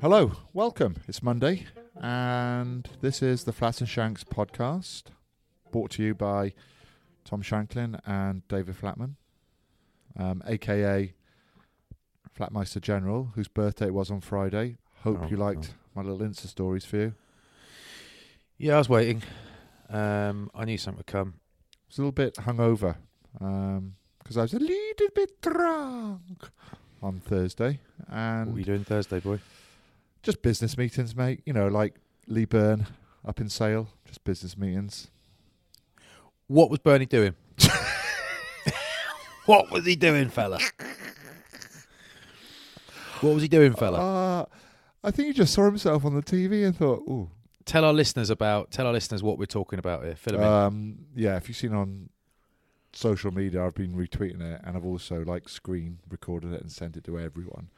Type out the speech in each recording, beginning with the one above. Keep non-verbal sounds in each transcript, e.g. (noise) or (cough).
Hello, welcome. It's Monday, and this is the Flats and Shanks podcast, brought to you by Tom Shanklin and David Flatman, um, aka Flatmeister General, whose birthday it was on Friday. Hope Oh, you liked my little Insta stories for you. Yeah, I was waiting. Um, I knew something would come. I was a little bit hungover because I was a little bit drunk on Thursday, and what were you doing Thursday, boy? just business meetings, mate. You know, like Lee Byrne up in Sale, just business meetings. What was Bernie doing? (laughs) what was he doing, fella? What was he doing, fella? Uh, I think he just saw himself on the TV and thought, "Ooh, tell our listeners about. Tell our listeners what we're talking about here. Fill 'em in. um, yeah." If you've seen on social media, I've been retweeting it, and I've also like screen recorded it and sent it to everyone.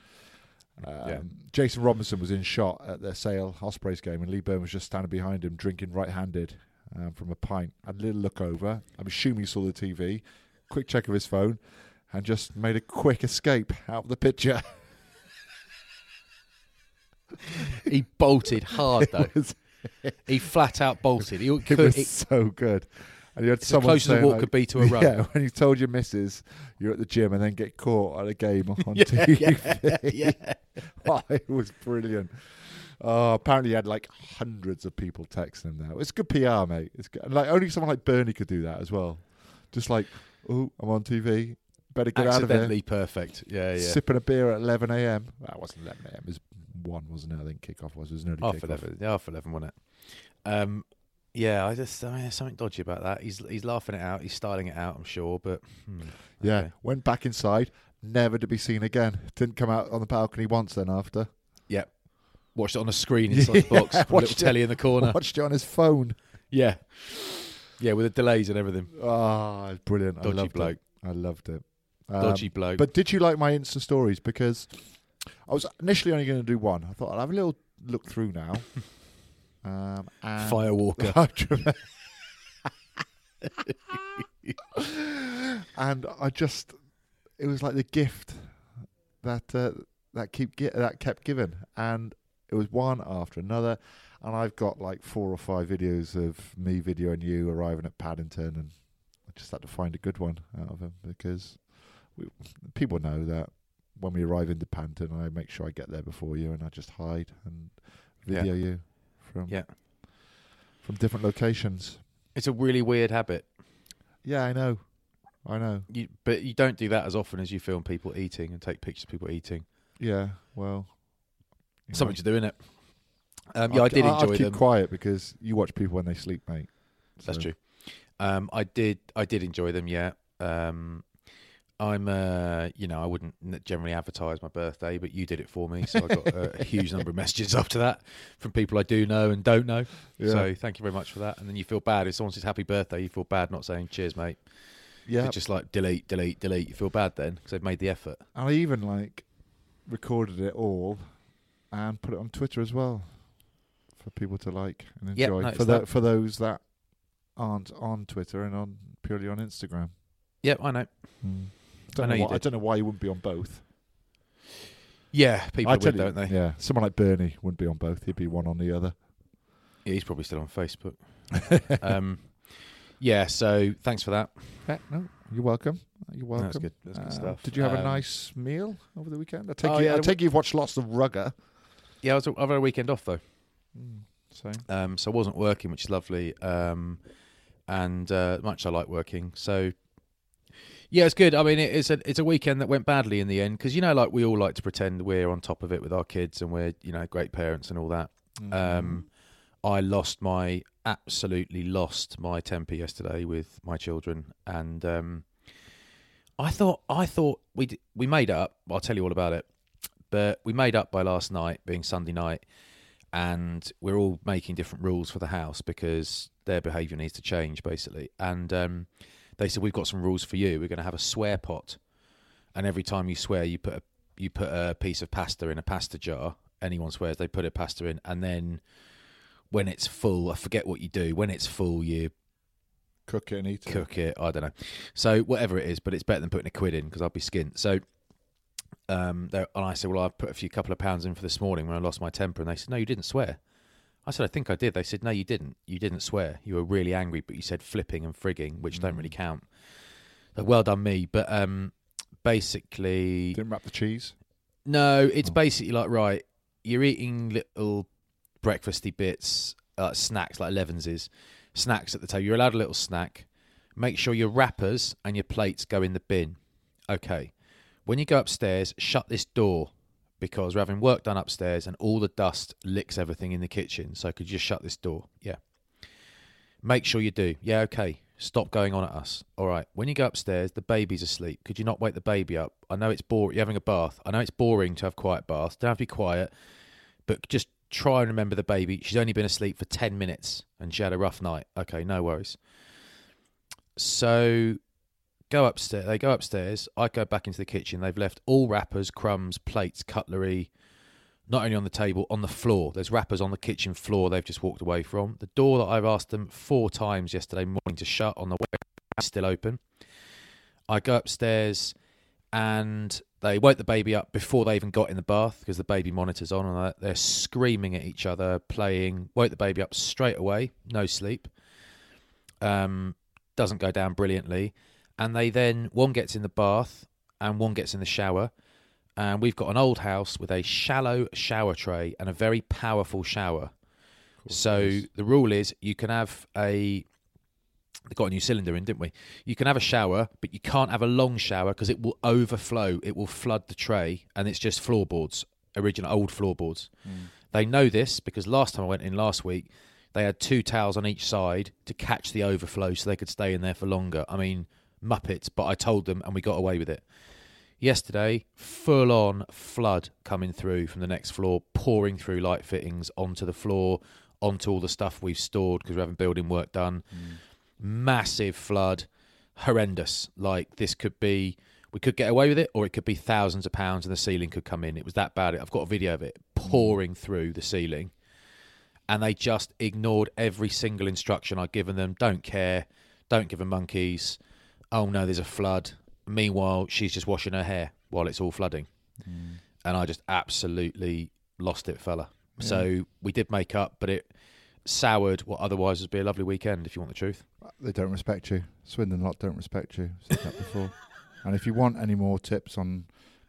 Um, Yeah. Jason Robinson was in shot at the Sale Ospreys game, and Lee Byrne was just standing behind him, drinking right-handed um, from a pint. Had a little look over. I'm assuming he saw the TV. Quick check of his phone, and just made a quick escape out of the picture. (laughs) (laughs) he bolted hard though. (laughs) was, he flat out bolted. He it could. was he- so good. And you had the someone closest a saying, walk like, could be to a run. Yeah, when you told your missus you're at the gym and then get caught at a game on (laughs) Yeah, TV. yeah. oh, it was brilliant. Oh, apparently, he had like hundreds of people texting him now. It's good PR, mate. It's good. And, like only someone like Bernie could do that as well. Just like, oh, I'm on TV. Better get out of here. accidentally perfect. Yeah, yeah. Sipping a beer at 11 a.m. That wasn't 11 a.m. It was one, wasn't it? I think kickoff was. It was an early half kickoff. eleven. Yeah, half eleven, wasn't it? Um, yeah, I just I mean, there's something dodgy about that. He's he's laughing it out. He's styling it out. I'm sure, but hmm, Yeah, okay. went back inside, never to be seen again. Didn't come out on the balcony once then after. yep, Watched it on a screen inside the (laughs) Yeah, box. with a little watched it. telly in the corner. Watched it on his phone. Yeah, yeah, with the delays and everything. Ah, brilliant. I Dodgy loved bloke. it. I loved it. Um, Dodgy bloke. But did you like my Insta stories? Because I was initially only going to do one. I thought I'll have a little look through now. (laughs) um, and Firewalker. (laughs) and I just, it was like the gift that uh, that keep that kept giving, and it was one after another, and I've got like four or five videos of me videoing you arriving at Paddington, and I just had to find a good one out of them because we, people know that when we arrive into Paddington, I make sure I get there before you, and I just hide and Yeah. video you from yeah, from different locations. it's a really weird habit. Yeah, I know, I know. You, but you don't do that as often as you film people eating and take pictures of people eating. Yeah, well, you know, Something to do in it. Um, yeah, I I'd- did I'd enjoy keep them. quiet because you watch people when they sleep, mate. That's true. Um, I did. I did enjoy them. Yeah. Um, I'm. Uh, you know, I wouldn't generally advertise my birthday, but you did it for me, so I got a, a huge number of (laughs) messages after that from people I do know and don't know. Yeah. So thank you very much for that. And then you feel bad if someone says happy birthday, you feel bad not saying cheers, mate. Yeah, It's just like delete, delete, delete. You feel bad then because they've made the effort. and I even like recorded it all and put it on Twitter as well for people to like and enjoy. noticed for the, for those that aren't on Twitter and on purely on Instagram. Yep, I know. Don't know know you why, I don't know why you wouldn't be on both. Yeah, people I would, you, don't they? Yeah, someone like Bernie wouldn't be on both. He'd be one on the other. Yeah, he's probably still on Facebook. (laughs) um, yeah, so thanks for that. Yeah, no, you're welcome. You're welcome. That's good. That's good Uh, stuff. Did you have a Um, nice meal over the weekend? I take Oh, you. yeah, I take you've watched lots of Rugger. Yeah, I was, I've had a weekend off though, So um, so I wasn't working, which is lovely. Um, and uh, much I like working, so yeah, it's good. I mean, it's a it's a weekend that went badly in the end because you know, like we all like to pretend we're on top of it with our kids and we're you know great parents and all that. Mm-hmm. Um, I lost my absolutely lost my temper yesterday with my children, and um, I thought I thought we we made up. I'll tell you all about it, but we made up by last night being Sunday night, and we're all making different rules for the house because their behaviour needs to change basically. And um, they said we've got some rules for you. We're going to have a swear pot, and every time you swear, you put a you put a piece of pasta in a pasta jar. Anyone swears, they put a pasta in, and then when it's full, I forget what you do. When it's full, you cook it and eat it. cook it. I don't know. So whatever it is, but it's better than putting a quid in because I'll be skint. So, um, and I said, well, I put a few couple of pounds in for this morning when I lost my temper, and they said, no, you didn't swear. I said, I think I did. They said, no, you didn't. You didn't swear. You were really angry, but you said flipping and frigging, which don't really count. So well done, me. But um, basically, Didn't wrap the cheese. no, it's Oh. basically like right. You're eating little breakfasty bits, uh, snacks like Levins's snacks at the table. You're allowed a little snack. Make sure your wrappers and your plates go in the bin. Okay. When you go upstairs, shut this door because we're having work done upstairs and all the dust licks everything in the kitchen. So could you just shut this door? Yeah. Make sure you do. Yeah, okay. Stop going on at us. All right. When you go upstairs, the baby's asleep. Could you not wake the baby up? I know it's boring. You're having a bath. I know it's boring to have quiet baths. Don't have to be quiet, but just try and remember the baby. She's only been asleep for 10 minutes and she had a rough night. Okay, no worries. So go upstairs. They go upstairs. I go back into the kitchen. They've left all wrappers, crumbs, plates, cutlery, not only on the table, on the floor. There's wrappers on the kitchen floor they've just walked away from. The door that I've asked them four times yesterday morning to shut on the way is still open. I go upstairs and they woke the baby up before they even got in the bath because the baby monitor's on and they're screaming at each other, playing. Woke the baby up straight away, no sleep. Um, doesn't go down brilliantly. And they then, one gets in the bath and one gets in the shower and we've got an old house with a shallow shower tray and a very powerful shower. So the rule is you can have a they got a new cylinder in, didn't we? You can have a shower, but you can't have a long shower because it will overflow. It will flood the tray, and it's just floorboards, original old floorboards. They know this because last time I went in last week, they had two towels on each side to catch the overflow, so they could stay in there for longer. I mean, muppets, but I told them, and we got away with it. Yesterday, full on flood coming through from the next floor, pouring through light fittings onto the floor, onto all the stuff we've stored because we're having building work done. Mm. Massive flood, horrendous. Like this could be, we could get away with it, or it could be thousands of pounds and the ceiling could come in. It was that bad. I've got a video of it pouring mm. through the ceiling, and they just ignored every single instruction I'd given them. Don't care, don't give them monkeys. Oh no, there's a flood. Meanwhile, she's just washing her hair while it's all flooding, and I just absolutely lost it, fella. So we did make up, but it soured what otherwise would be a lovely weekend. If you want the truth. They don't respect you. Swindon lot don't respect you. Said that before. (laughs) and if you want any more tips on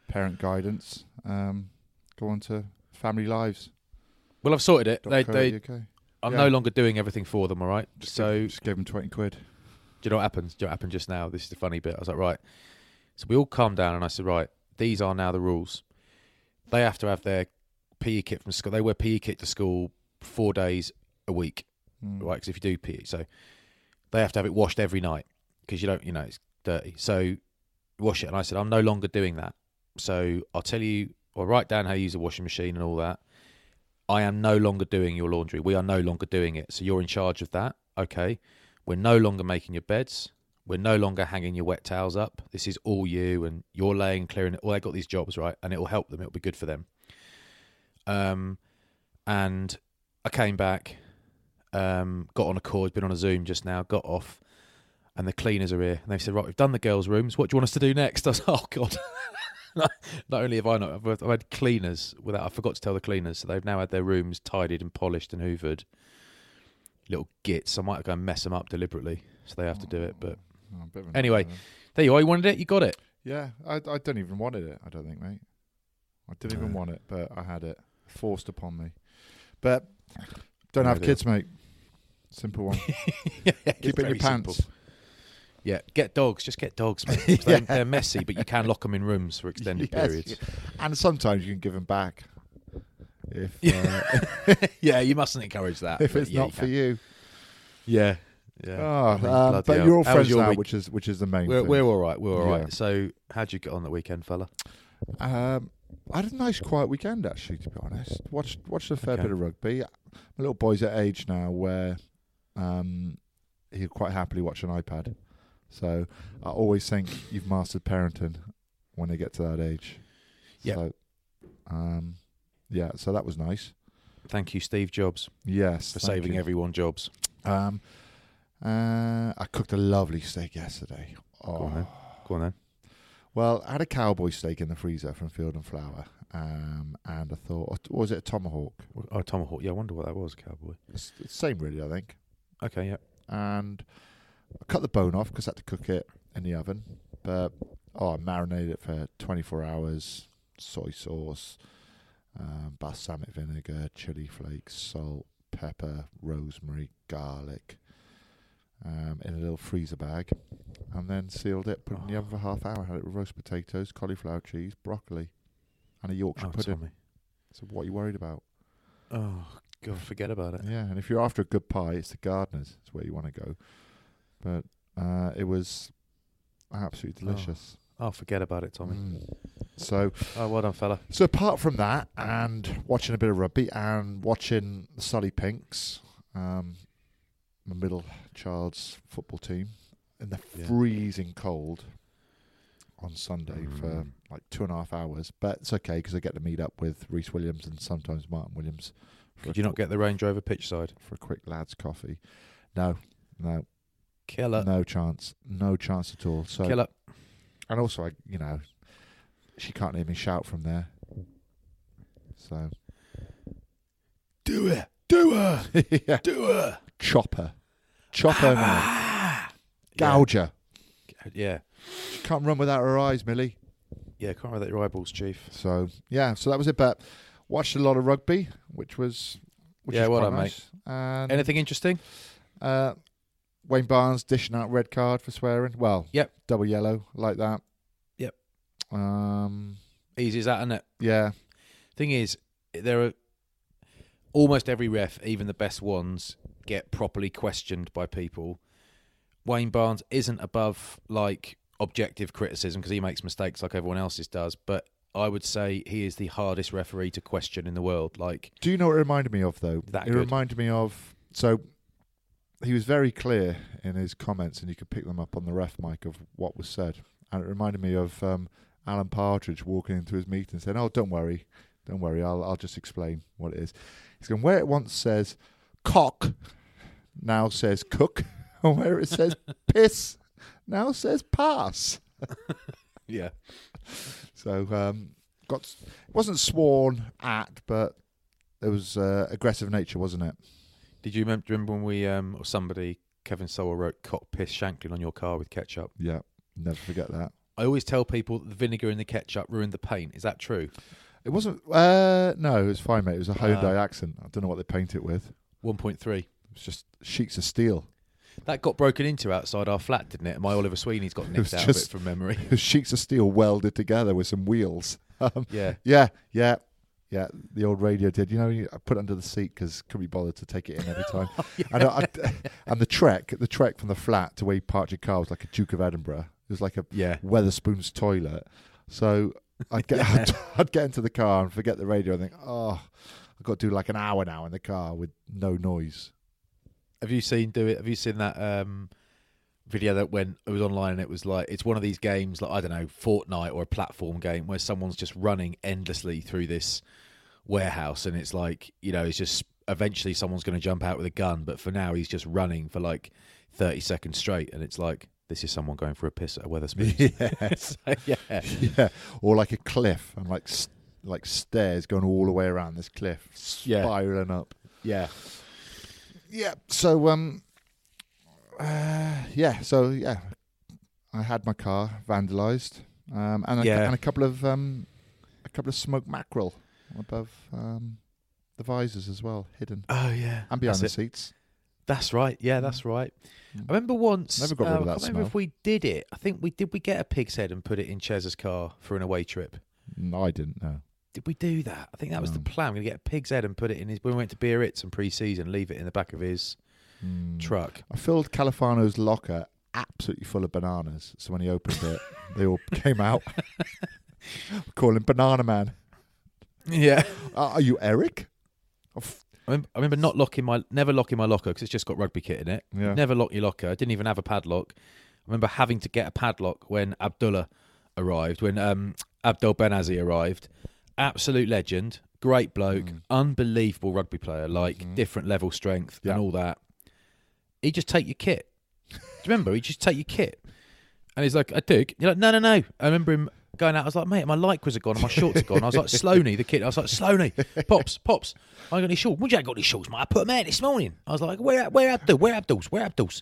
parent guidance, um, go on to Family Lives. Well, I've sorted it. They, they, I'm Yeah. no longer doing everything for them. All right. Just so give, just gave them twenty quid. Do you know what happens? Do you know what happened just now? This is the funny bit. I was like, right. So we all calmed down and I said, right, these are now the rules. They have to have their PE kit from school. They wear PE kit to school four days a week, Mm. right? Because if you do PE, so they have to have it washed every night because you don't, you know, it's dirty. So wash it. And I said, I'm no longer doing that. So I'll tell you, I'll write down how you use a washing machine and all that. I am no longer doing your laundry. We are no longer doing it. So you're in charge of that. Okay. We're no longer making your beds. we're no longer hanging your wet towels up. This is all you, and you're laying clearing it. Well, they got these jobs right, and it will help them. It'll be good for them. Um, and I came back, um, got on a call, been on a Zoom just now, got off, and the cleaners are here. And they said, right, we've done the girls' rooms. What do you want us to do next? (laughs) I was, oh god. (laughs) not only have I not, I've, I've had cleaners without. I forgot to tell the cleaners, so they've now had their rooms tidied and polished and hoovered. Little gits. I might go and mess them up deliberately, so they have to do it. But Oh, a bit of a Anyway. nightmare. there you are. You wanted it. You got it. yeah, I, I don't even wanted it. I don't think, mate. I didn't even want it, but I had it forced upon me. But don't No have idea. kids, mate. Simple one. (laughs) yeah, Keep it in your pants. Yeah, get dogs. Just get dogs, mate. (laughs) 'Cause they, they're messy, but you can lock them in rooms for (laughs) extended Yes, periods. And sometimes you can give them back if (laughs) uh, (laughs) yeah, you mustn't encourage that. if it's yeah, not for can. you. Yeah, yeah. Oh, I mean, um, but hell. you're all How friends your now, week? which is which is the main We're, thing. we're all right. We're all right. Yeah. So, how'd you get on the weekend, fella? Um, I had a nice quiet weekend actually, to be honest. Watched watched a fair Okay. bit of rugby. My little boy's at age now where um, he'll quite happily watch an iPad. So I always think you've mastered parenting when they get to that age. Yep. So, um, yeah. So that was nice. Thank you, Steve Jobs, Yes, for saving you. everyone jobs. Um, uh, I cooked a lovely steak yesterday. Go on Oh. then. Go on then. Well, I had a cowboy steak in the freezer from Field and Flower, um, and I thought, was it a tomahawk? Oh, Tomahawk. Yeah, I wonder what that was, cowboy. It's the same, really, I think. Okay, yeah. And I cut the bone off because I had to cook it in the oven. But oh, I marinated it for 24 hours. Soy sauce, um, balsamic vinegar, chili flakes, salt, pepper, rosemary, garlic. Um, in a little freezer bag, and then sealed it. Put it in the oven for half hour. Had it with roast potatoes, cauliflower cheese, broccoli, and a Yorkshire Oh, pudding. Tommy. So what are you worried about? Oh, God, forget about it. Yeah, and if you're after a good pie, it's the Gardeners. It's where you want to go. But uh, it was absolutely delicious. Oh, forget about it, Tommy. Mm. So, Oh, well done, fella. so apart from that, and watching a bit of rugby, and watching the Sully Pinks, um, my middle child's football team, in the Yeah. freezing cold on Sunday for Mm. like two and a half hours. But it's okay because I get to meet up with Rhys Williams and sometimes Martyn Williams. for Did you not get the Range Rover pitch side? for a quick lads coffee? No, no, Killer. no chance, no chance at all. So, Killer. And also, I, you know, she can't hear me shout from there. So, Do it. Do her. (laughs) yeah, Do her. chop her, chop her Ah. gouge her. Yeah. She can't run without her eyes, Millie. Yeah, can't remember that your eyeballs, Chief. So, yeah, so that was it. But watched a lot of rugby, which was, which Yeah, well done, mate. And Anything interesting? Uh, Wayne Barnes dishing out red card for swearing. Well, Yep. double yellow like that. Yep. Um, Easy as that, isn't it? yeah, Thing is, there are almost every ref, even the best ones, get properly questioned by people. Wayne Barnes isn't above like objective criticism because he makes mistakes like everyone else's does, but I would say he is the hardest referee to question in the world. Like, Do you know what it reminded me of though? That it good. reminded me of so he was very clear in his comments, and you could pick them up on the ref mic of what was said. And it reminded me of um, Alan Partridge walking into his meeting and saying, "Oh, don't worry, don't worry, I'll I'll just explain what it is." He's going where it once says cock, now says cook, (laughs) and where it says (laughs) piss, now says pass. (laughs) yeah, So um, got it wasn't sworn at, but it was uh, aggressive nature, wasn't it? Did you remember, when we um or somebody Kevin Sowell wrote "cock piss Shanklin" on your car with ketchup? Yeah, never forget that. I always tell people the vinegar in the ketchup ruined the paint. Is that true? It wasn't. Uh, no, it was fine, mate. It was a Hyundai Ah. accent. I don't know what they paint it with. One point three. It's just sheets of steel. That got broken into outside our flat, didn't it? And my Oliver Sweeney's got (laughs) nicked out just- of it from memory. It was (laughs) sheets of steel welded together with some wheels. (laughs) Um, Yeah. yeah, yeah, yeah. The old radio did. You know, you, I put it under the seat because couldn't be bothered to take it in every time. (laughs) and, I, I- (laughs) and the trek, the trek from the flat to where you parked your car was like a Duke of Edinburgh. It was like a Yeah. Wetherspoon's toilet. So I'd get (laughs) I'd, I'd get into the car and forget the radio and think, oh, I've got to do like an hour now in the car with no noise. Have you seen do it? Have you seen that um, video that went it was online and it was like it's one of these games like I don't know Fortnite or a platform game where someone's just running endlessly through this warehouse and it's like you know it's just eventually someone's going to jump out with a gun but for now he's just running for like 30 seconds straight and it's like this is someone going for a piss at a Wetherspoons. (laughs) yes. (laughs) yeah. yeah, or like a cliff and like s- like stairs going all the way around this cliff, Yeah. spiraling up. Yeah. Yeah. So um, uh, yeah. So yeah, I had my car vandalised, um, and a, Yeah. and a couple of um, a couple of smoked mackerel above um, the visors as well, hidden Oh yeah. and behind That's the it. seats. That's right. Yeah, that's right. Mm. I remember once. Never got rid uh, of I that can't remember if we did it. I think we did. We get a pig's head and put it in Chez's car for an away trip. No, I didn't know. Did we do that? I think that was the plan. We're gonna get a pig's head and put it in his. When we went to Biarritz and pre-season, leave it in the back of his Mm. truck. I filled Califano's locker absolutely full of bananas. So when he opened it, they all (laughs) came out. (laughs) Call him Banana Man. Yeah. Uh, are you Eric? Oh, f- I remember, I remember not locking my, never locking my locker because it's just got rugby kit in it. Yeah. Never lock your locker. I didn't even have a padlock. I remember having to get a padlock when Abdullah arrived, when um, Abdul Benazzi arrived. Absolute legend, great bloke, Mm. unbelievable rugby player, like Mhm. different level strength Yeah. and all that. He just take your kit. Do you remember? He just take your kit, and he's like, "I dig." You're like, "No, no, no." I remember him going out. I was like, "Mate, my lycras are gone my shorts are gone." I was like, "Sloney, the kid." I was like, "Sloney, pops, pops." I got any shorts? Would you got any shorts, mate? I put them out this morning. I was like, "Where, where Abdul? Where Abdul's? Where Abdul's?"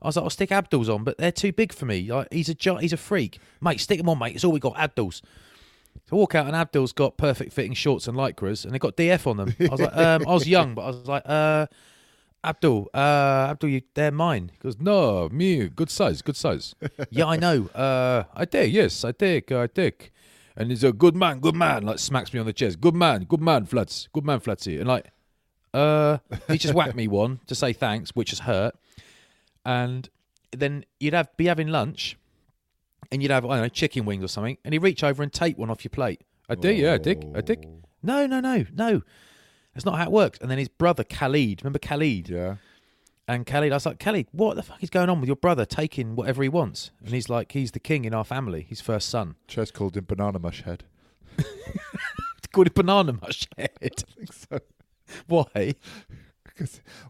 I was like, "I'll stick Abdul's on, but they're too big for me. Like, he's a he's a freak, mate. Stick them on, mate. It's all we got. Abdul's." So I walk out and Abdul's got perfect fitting shorts and lycras, and they got DF on them. I was like, um, I was young, but I was like, uh, Abdul, uh, Abdul, you, they're mine. He goes, no, me, good size, good size. (laughs) yeah, I know. Uh, I take, yes, I take, I take. And he's a good man, good man. Like smacks me on the chest. Good man, good man, Flats, good man, Flatsy. And like, uh, he just whacked me one to say thanks, which has hurt. And then you'd have be having lunch, and you'd have I don't know chicken wings or something, and he'd reach over and take one off your plate. I do, yeah, I dig, I dig. No, no, no, no. That's not how it works. And then his brother Khalid, remember Khalid? Yeah. And Khalid, I was like, Khalid, what the fuck is going on with your brother taking whatever he wants? And he's like, he's the king in our family, his first son. Ches called him Banana Mush Head. It's (laughs) called a banana mush head. (laughs) I think so. Why?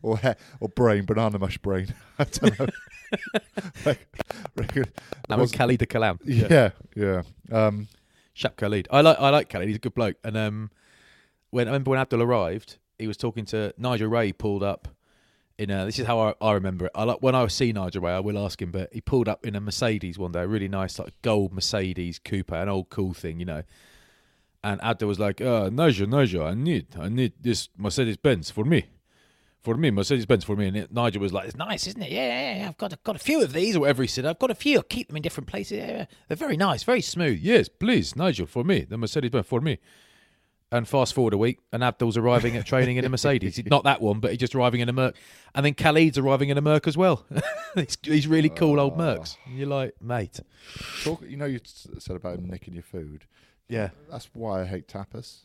or he- or brain, banana mush brain. (laughs) I don't know. Like, That was Khalid the Kalam. yeah, yeah. Um, Shap Khalid. I like I like Khalid. He's a good bloke. And um, when I remember when Abdul arrived, he was talking to Nigel Wray. Pulled up in a. This is how I, I remember it. I like when I see Nigel Wray. I will ask him, but he pulled up in a Mercedes one day, a really nice like gold Mercedes Cooper, an old cool thing, you know. And Abdul was like, uh, Nigel, Nigel, I need, I need this Mercedes Benz for me. For me, Mercedes Benz for me. And Nigel was like, it's nice, isn't it? Yeah, yeah, yeah. I've got, got a few of these, or whatever he said. I've got a few. I'll keep them in different places. Yeah, yeah. They're very nice, very smooth. Yes, please, Nigel, for me. The Mercedes Benz for me. And fast forward a week, and Abdul's arriving at training in a Mercedes. Not that one, but he's just arriving in a Merc. And then Khalid's arriving in a Merc as well. (laughs) he's, he's really cool old Mercs. And you're like, mate. talk, you know, you said about him nicking your food. Yeah. That's why I hate tapas.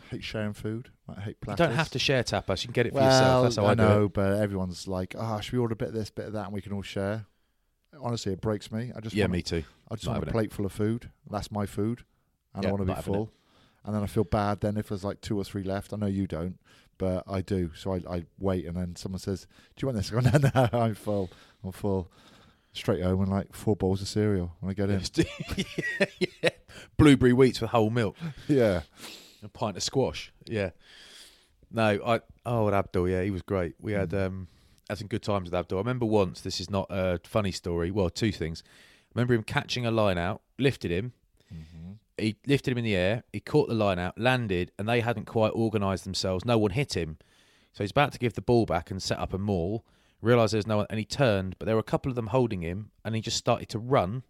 I hate sharing food. I hate You don't have to share tapas. You can get it for well, yourself. That's how I, I know, but everyone's like, "Ah, should we order a bit of this, bit of that, and we can all share." Honestly, it breaks me. I just Yeah, want, me too. I just Not want a having it. plate full of food. That's my food, and Yeah, I want to be full. it. And then I feel bad. Then if there's like two or three left, I know you don't, but I do. So I, I wait, and then someone says, "Do you want this?" (laughs) I go, "No, no, I'm full. I'm full." Straight home and like four bowls of cereal when I get in. yeah, (laughs) yeah. Blueberry wheats with whole milk. yeah. a pint of squash. Yeah. No, I oh Abdul, yeah, he was great. We had um had some good times with Abdul. I remember once, this is not a funny story. Well, two things. I remember him catching a line out, lifted him. He lifted him in the air. He caught the line out, landed, and they hadn't quite organised themselves. No one hit him, so he's about to give the ball back and set up a maul. Realised there's no one, and he turned, but there were a couple of them holding him, and he just started to run.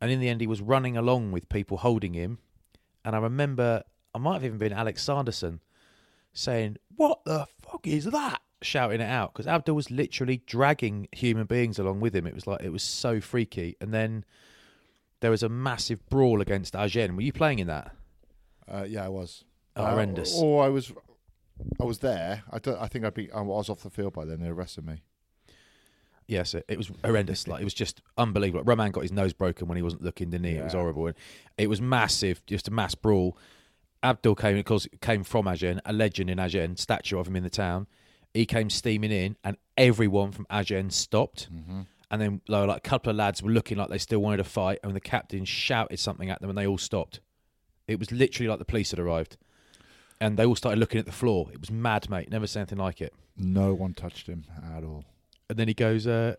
And in the end, he was running along with people holding him. And I remember, I might have even been Alex Sanderson saying, What the fuck is that? Shouting it out because Abdul was literally dragging human beings along with him. It was like, it was so freaky. And then there was a massive brawl against Agen. Were you playing in that? Uh, yeah, I was. Oh, Uh, horrendous. Or I was, I was there. I don't. I think I'd be. I was off the field by then. They arrested me. Yes, it, it was horrendous. like it was just unbelievable. Roman got his nose broken when he wasn't looking the knee. It was horrible. And it was massive, just a mass brawl. Abdul came, of course, came from Agen, a legend in Agen, statue of him in the town. He came steaming in, and everyone from Agen stopped. Mm-hmm. And then like, like, a couple of lads were looking like they still wanted to fight, and the captain shouted something at them, and they all stopped. It was literally like the police had arrived, and they all started looking at the floor. It was mad, mate. Never seen anything like it. No one touched him at all. And then he goes, uh,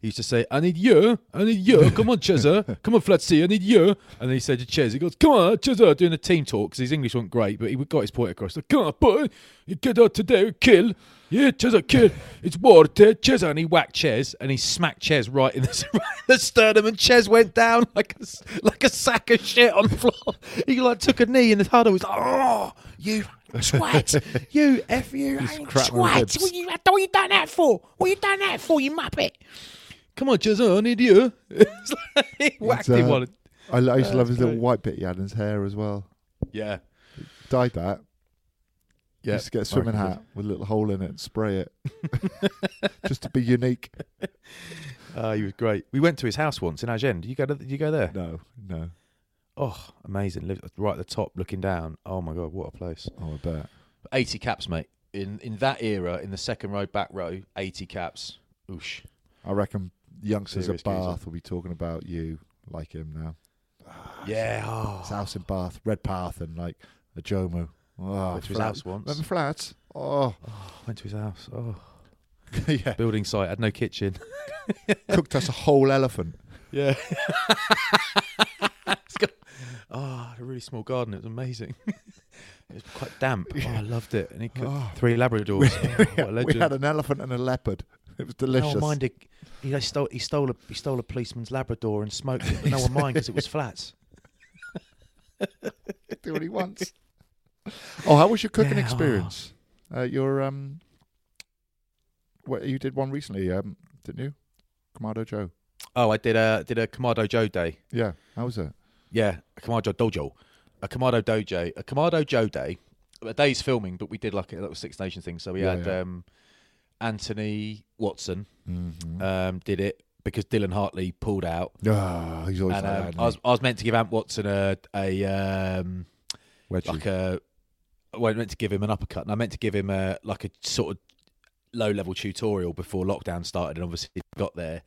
he used to say, I need you, I need you, come on, Chezza, come on, Flatsy, I need you. And then he said to Chez, he goes, come on, Chezza, doing a team talk, because his English wasn't great, but he got his point across. Like, come on, boy, you get out today, kill. Yeah, Chezza, kill. It's water, Chezza. And he whacked Ches, and he smacked Ches right in the, (laughs) right in the sternum, and Ches went down like a, like a sack of shit on the floor. He like took a knee in the huddle. He was like, oh, you twat, you F you, Just crap my twat. What you, what you done that for? What you done that for, you muppet? Come on, Chezza, I need you. (laughs) It's like, he whacked him uh. I, I used to love his That's little white bit he had in his hair as well. Yeah. Dyed that. Yeah. Used to get a swimming Mark hat with a little hole in it and spray it. (laughs) Just to be unique. Oh, he was great. We went to his house once in Agen. Did you go? To, did you go there? No, no. Oh, amazing! Lived right at the top, looking down. Oh my god, what a place! Oh, I bet. Eighty caps, mate. In in that era, in the second row, back row, eighty caps. Oosh. I reckon youngsters at Bath will be talking about you like him now. Ah, yeah. His Oh. house in Bath, Red Path, and like a Jomo. Oh, Went to his flat- house once. Remember flats? Oh, ah, Went to his house. Oh, (laughs) yeah. building site had no kitchen. (laughs) Cooked us a whole elephant. Yeah. (laughs) it's got, oh, a really small garden. It was amazing. it was quite damp. Oh, I loved it. And he cooked Oh. three Labradors. Oh, what a we had an elephant and a leopard. It was delicious. No one minded. He stole. He stole a. He stole a policeman's Labrador and smoked it. But no one minded because it was flats. (laughs) Do what he wants. oh, how was your cooking Yeah, oh. experience? Uh, your um, what you did one recently, um, didn't you? Kamado Joe. Oh, I did a did a Kamado Joe day. Yeah, how was it? Yeah, a Kamado Dojo, a Kamado Dojo, a Kamado Joe day. A day's filming, but we did like a little Six Nation thing. So we Yeah, had yeah. um, Anthony Watson Mm-hmm. um, did it because Dylan Hartley pulled out. Ah, he's always and like um, that, I was? I was meant to give Ant Watson a a um, Wedgie. like a I wasn't meant to give him an uppercut, and I meant to give him a like a sort of low level tutorial before lockdown started. And obviously, he got there.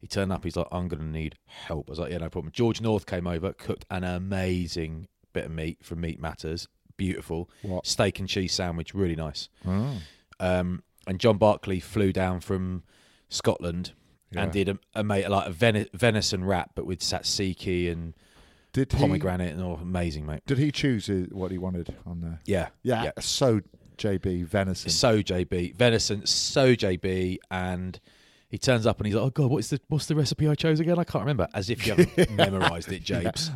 He turned up. He's like, "I'm going to need help." I was like, "Yeah, no problem." George North came over, cooked an amazing bit of meat from Meat Matters, beautiful What? steak and cheese sandwich, really nice. Oh, Um, and John Barclay flew down from Scotland yeah. and did a, a mate like a veni- venison wrap, but with tzatziki and did he, pomegranate and all. Amazing, mate. Did he choose what he wanted on there? Yeah, Yeah, yeah. so JB venison. so JB venison, so JB, and he turns up and he's like, "Oh God, what's the what's the recipe I chose again? I can't remember." As if you haven't (laughs) memorized it, Japes.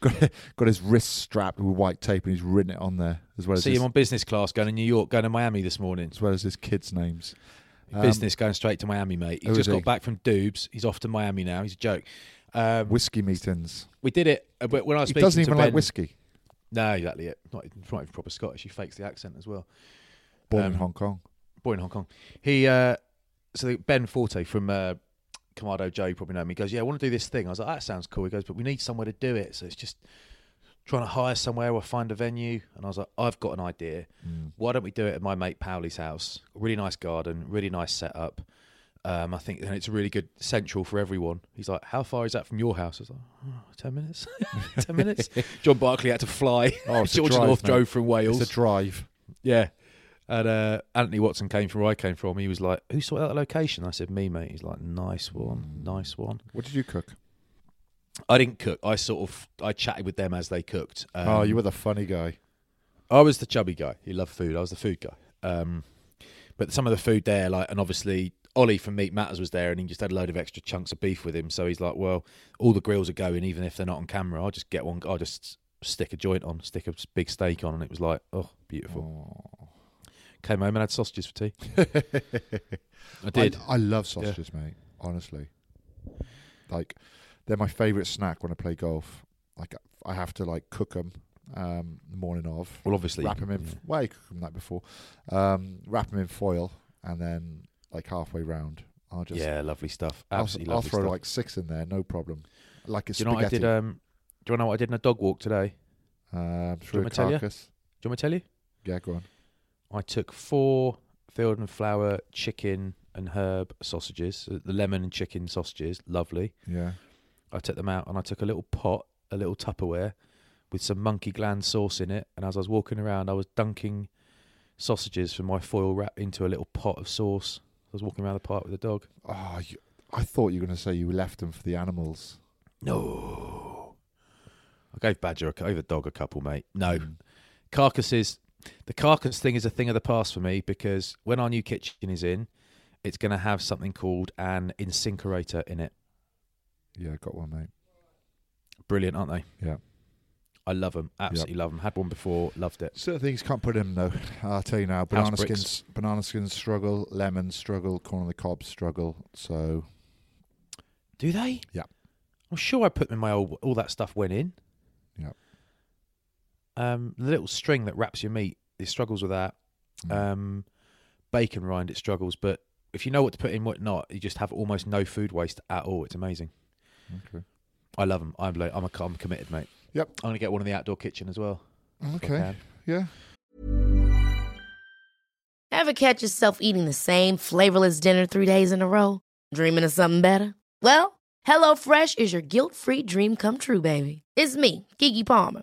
Got, (laughs) got his wrist strapped with white tape and he's written it on there as well as See his, him on business class going to New York, going to Miami this morning. as well as his kids' names. Um, business going straight to Miami, mate. He who just is got he? back from Dubes. He's off to Miami now. He's a joke. Um, whiskey meetings. we did it, uh, but when I was speaking. He speaking doesn't to even like Ben- whiskey. No, exactly it. Not, even- not even proper Scottish. He fakes the accent as well. Born Um, in Hong Kong. born in Hong Kong. He uh, so the- Ben Forte from uh, Kamado Joe, you probably know. He goes, "Yeah, I want to do this thing." I was like, "That sounds cool." He goes, "But we need somewhere to do it, so it's just trying to hire somewhere or find a venue." And I was like, "I've got an idea. Mm. Why don't we do it at my mate Powley's house? Really nice garden, really nice setup." Um, I think and it's a really good central for everyone. He's like, "How far is that from your house?" I was like, oh, 10 minutes, (laughs) ten minutes." (laughs) John Barclay had to fly. Oh, George drive, North mate. drove from Wales. It's a drive. Yeah. And uh, Anthony Watson came from where I came from. He was like, "Who sorted out the location?" I said, "Me, mate." He's like, "Nice one, nice one." What did you cook? I didn't cook. I sort of I chatted with them as they cooked. Um, oh, you were the funny guy. I was the chubby guy. He loved food. I was the food guy. Um, but some of the food there, like, and obviously Ollie from Meat Matters was there, and he just had a load of extra chunks of beef with him. So he's like, "Well, all the grills are going, even if they're not on camera. I'll just get one. I'll just stick a joint on, stick a big steak on." And it was like, "Oh, beautiful." Oh. Came home and had sausages for tea. (laughs) I did. I, I love sausages, mate. Honestly, like they're my favourite snack when I play golf. Like I have to like cook them um, the morning of. well, obviously, wrap them in. yeah. Well, you cook them that before. Um, wrap them in foil, and then like halfway round, I'll just yeah, lovely stuff. I'll, Absolutely I'll throw stuff. like six in there, no problem. Like a do you know what I spaghetti. did? Um, do you want to know what I did in a dog walk today? um, through me a to tell you? Do you want me to tell you? Yeah, go on. I took four Field and Flower chicken and herb sausages, uh, the lemon and chicken sausages, lovely. Yeah. I took them out and I took a little pot, a little Tupperware, with some monkey gland sauce in it. And as I was walking around, I was dunking sausages from my foil wrap into a little pot of sauce. I was walking around the park with the dog. Oh, you, I thought you were going to say you left them for the animals. No. I gave Badger, a, I gave the dog a couple, mate. No. Carcasses, the carcass thing is a thing of the past for me because when our new kitchen is in, it's going to have something called an incinerator in it. Yeah, got one, mate. Brilliant, aren't they? Yeah. I love them. Absolutely love them. Had one before, loved it. Certain things can't put in though. (laughs) I'll tell you now. Banana skins, banana skins struggle. Lemons struggle. Corn on the cob struggle. So Do they? Yeah. I'm sure I put them in my old, all that stuff went in. Yeah. Um, the little string that wraps your meat, it struggles with that. mm. Um, bacon rind, it struggles. But if you know what to put in, what not, you just have almost no food waste at all. It's amazing. okay. I love them. I'm like, I'm, a, I'm committed, mate. Yep. I'm gonna get one in the outdoor kitchen as well. if I Okay. can. Yeah. Ever catch yourself eating the same flavorless dinner three days in a row? Dreaming of something better? Well, HelloFresh is your guilt free dream come true, baby. It's me, Keke Palmer.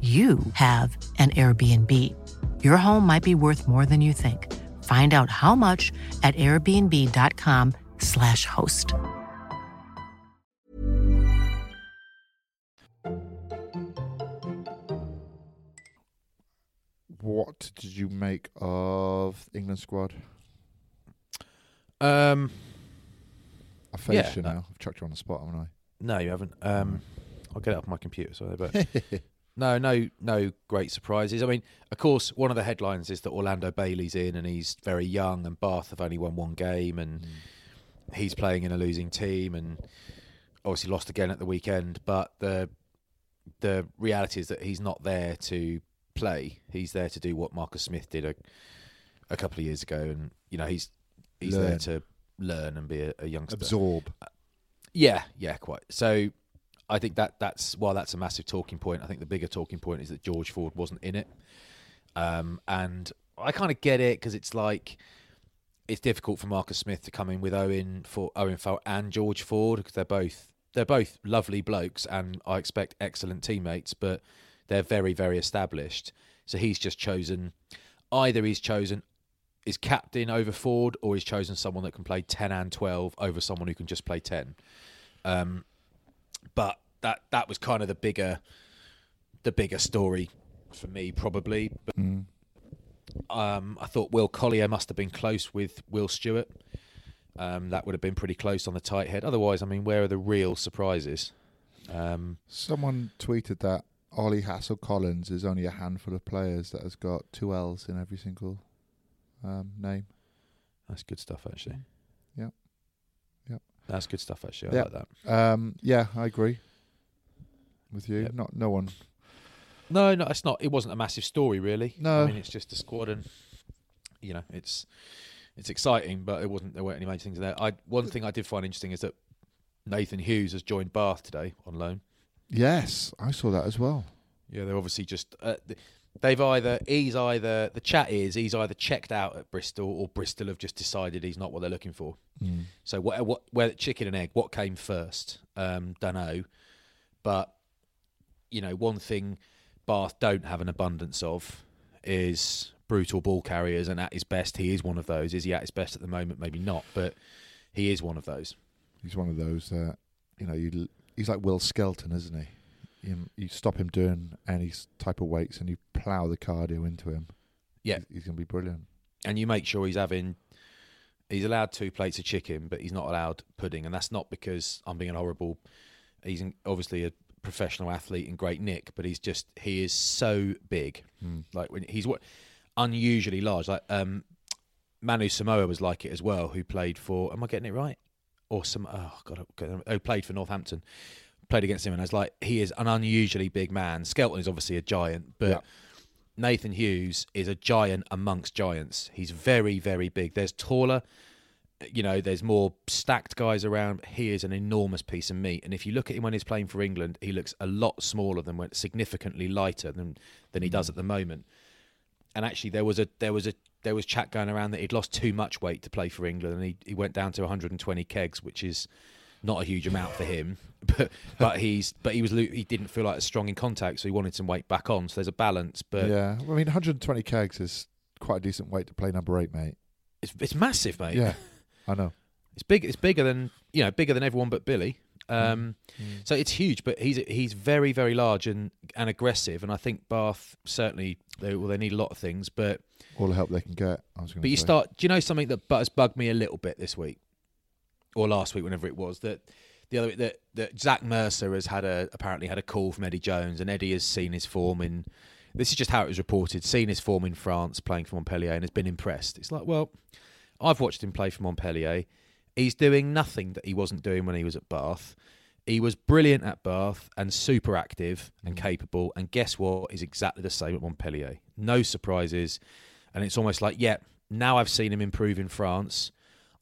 you have an Airbnb. Your home might be worth more than you think. Find out how much at airbnb.com/slash host. What did you make of England squad? Um, I faced Yeah, you now. I've chucked you on the spot, haven't I? no, you haven't. Um, I'll get it off my computer, sorry, but (laughs) no, no, no great surprises. I mean, of course, one of the headlines is that Orlando Bailey's in, and he's very young, and Bath have only won one game, and hmm. he's playing in a losing team, and obviously lost again at the weekend. But the the reality is that he's not there to play. He's there to do what Marcus Smith did a, a couple of years ago, and you know he's he's there to learn and be a youngster. Absorb. Uh, yeah, yeah, quite. So I think that that's while that's a massive talking point. I think the bigger talking point is that George Ford wasn't in it, um, and I kind of get it because it's like it's difficult for Marcus Smith to come in with Owen for Owen Farrell and George Ford because they're both they're both lovely blokes and I expect excellent teammates, but they're very very established. So he's just chosen either he's chosen is captain over Ford or he's chosen someone that can play 10 and 12 over someone who can just play 10. Um, but that that was kind of the bigger the bigger story for me probably. But, Mm. um, I thought Will Collier must have been close with Will Stuart. Um, that would have been pretty close on the tight head. Otherwise, I mean, where are the real surprises? Um, Someone tweeted that Ollie Hassell-Collins is only a handful of players that has got two L's in every single um, name. that's good stuff, actually. That's good stuff, actually. I Yeah. like that. Um, yeah, I agree with you. Yep. Not no one. No, no, it's not. It wasn't a massive story, really. No. I mean it's just a squad, and you know, it's it's exciting, but it wasn't. There weren't any major things there. I one thing I did find interesting is that Nathan Hughes has joined Bath today on loan. Yes, I saw that as well. Yeah, they're obviously just uh, th- they've either he's either the chat is he's either checked out at Bristol or Bristol have just decided he's not what they're looking for. So what what where chicken and egg what came first? Um, don't know, but you know one thing Bath don't have an abundance of is brutal ball carriers, and at his best he is one of those. Is he at his best at the moment? Maybe not, but he is one of those. He's one of those that you know. You he's like Will Skelton, isn't he? You, you stop him doing any type of weights, and you plough the cardio into him. Yeah. he's, he's going to be brilliant. and you make sure he's having he's allowed two plates of chicken but he's not allowed pudding and that's not because i'm being an horrible he's obviously a professional athlete and great nick but he's just he is so big like when he's what unusually large like um manu samoa was like it as well who played for am i getting it right or some oh god who played for northampton played against him and i was like he is an unusually big man skelton is obviously a giant but Yeah. Nathan Hughes is a giant amongst giants. He's very, very big. There's taller, you know, there's more stacked guys around. He is an enormous piece of meat. And if you look at him when he's playing for England, he looks a lot smaller than when significantly lighter than than he does mm. at the moment. And actually, there was a there was a there was chat going around that he'd lost too much weight to play for England, and he he went down to 120 kegs, which is not a huge amount for him. (laughs) But but he's but he was he didn't feel like as strong in contact, so he wanted some weight back on. So there's a balance, but yeah, I mean, 120 kegs is quite a decent weight to play number eight, mate. it's it's massive, mate. Yeah, (laughs) I know. It's big. It's bigger than you know, bigger than everyone but Billy. Um, So it's huge, but he's he's very very large and and aggressive, and I think Bath certainly they well they need a lot of things, but All the help they can get. I was going but you start. Do you know something that but has bugged me a little bit this week or last week, whenever it was that the other that that Zach Mercer has had a apparently had a call from Eddie Jones, and Eddie has seen his form in. This is just how it was reported. Seen his form in France, playing for Montpellier, and has been impressed. It's like, well, I've watched him play for Montpellier. He's doing nothing that he wasn't doing when he was at Bath. He was brilliant at Bath and super active and mm. capable. And guess what? He's exactly the same at Montpellier. No surprises. And it's almost like, yeah, now I've seen him improve in France.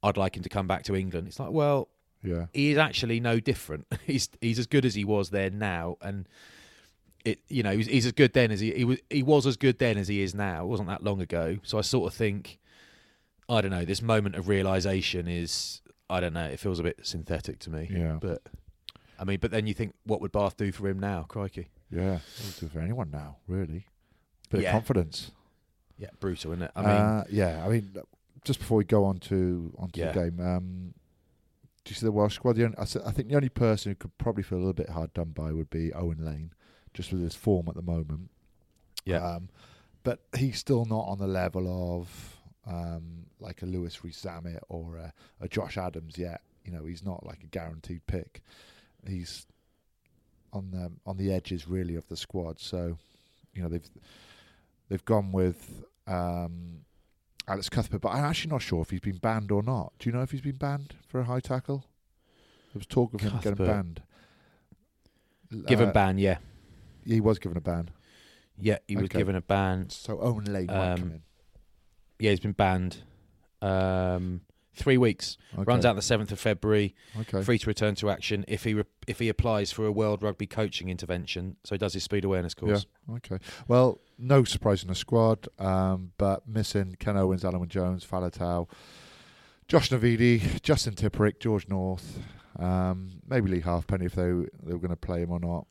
I'd like him to come back to England. It's like, well, Yeah, he is actually no different. (laughs) He's he's as good as he was there now, and it you know he's, he's as good then as he he was he was as good then as he is now. It wasn't that long ago. So I sort of think, I don't know, this moment of realization is I don't know. It feels a bit synthetic to me. Yeah. but I mean, but then you think, what would Bath do for him now? Crikey, yeah. Do for anyone now, really. Bit Yeah. of confidence. yeah, brutal, isn't it? I mean, uh, yeah. I mean, just before we go on to onto Yeah. the game, um, do you see the Welsh squad? The only, I, I think the only person who could probably feel a little bit hard done by would be Owen Lane, just with his form at the moment. yeah, Um, but he's still not on the level of um, like a Louis Rees-Zammit or a, a Josh Adams yet. You know, he's not like a guaranteed pick. He's on the on the edges really of the squad. So, you know, they've they've gone with um, Alex Cuthbert, but I'm actually not sure if he's been banned or not. Do you know if he's been banned for a high tackle? There was talk of him getting banned. given Uh, ban, yeah, He was given a ban. yeah, he was okay. given a ban. So only Lane might come Um, in. Yeah, he's been banned. Um, three weeks. Runs out the seventh of February. Okay. Free to return to action if he re- if he applies for a World Rugby coaching intervention. So he does his speed awareness course. Yeah. Okay. Well, no surprise in the squad, um, but missing Ken Owens, Alan Jones, Faletau, Josh Navidi, Justin Tipuric, George North, um, maybe Leigh Halfpenny if they they were going to play him or not.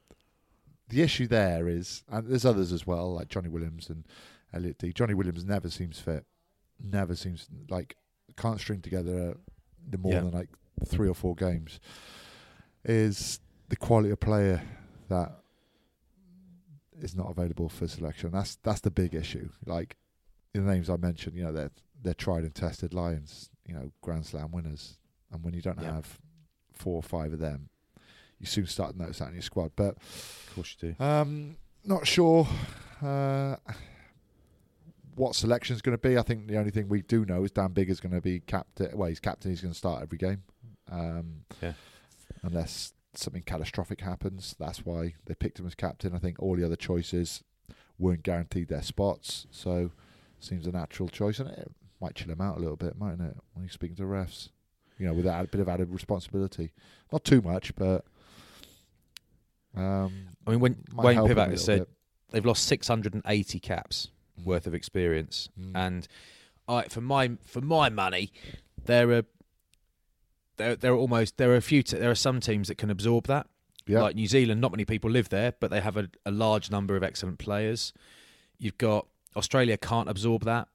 The issue there is, and there's others as well, like Johnny Williams and Elliot Dee. Johnny Williams never seems fit. Never seems like can't string together the more Yeah. than like three or four games. Is the quality of player that is not available for selection. That's that's the big issue. Like the names I mentioned, you know, they're they're tried and tested lions, you know, Grand Slam winners. And when you don't Yeah. have four or five of them, you soon start to notice that in your squad. But Of course you do. um, not sure uh, what selection's going to be. I think the only thing we do know is Dan Biggar's going to be captain. Well, he's captain. He's going to start every game. Um, Yeah. Unless something catastrophic happens, that's why they picked him as captain. I think all the other choices weren't guaranteed their spots, so seems a natural choice, and it might chill him out a little bit, mightn't it? When he's speaking to refs, you know, with that bit of added responsibility. Not too much, but um, I mean, when Wayne help him a Pivac has said bit. they've lost 680 caps. Worth of experience, Mm. and I, for my for my money, there are there there are almost there are a few t- there are some teams that can absorb that. yeah, Like New Zealand, not many people live there, but they have a, a large number of excellent players. You've got Australia can't absorb that.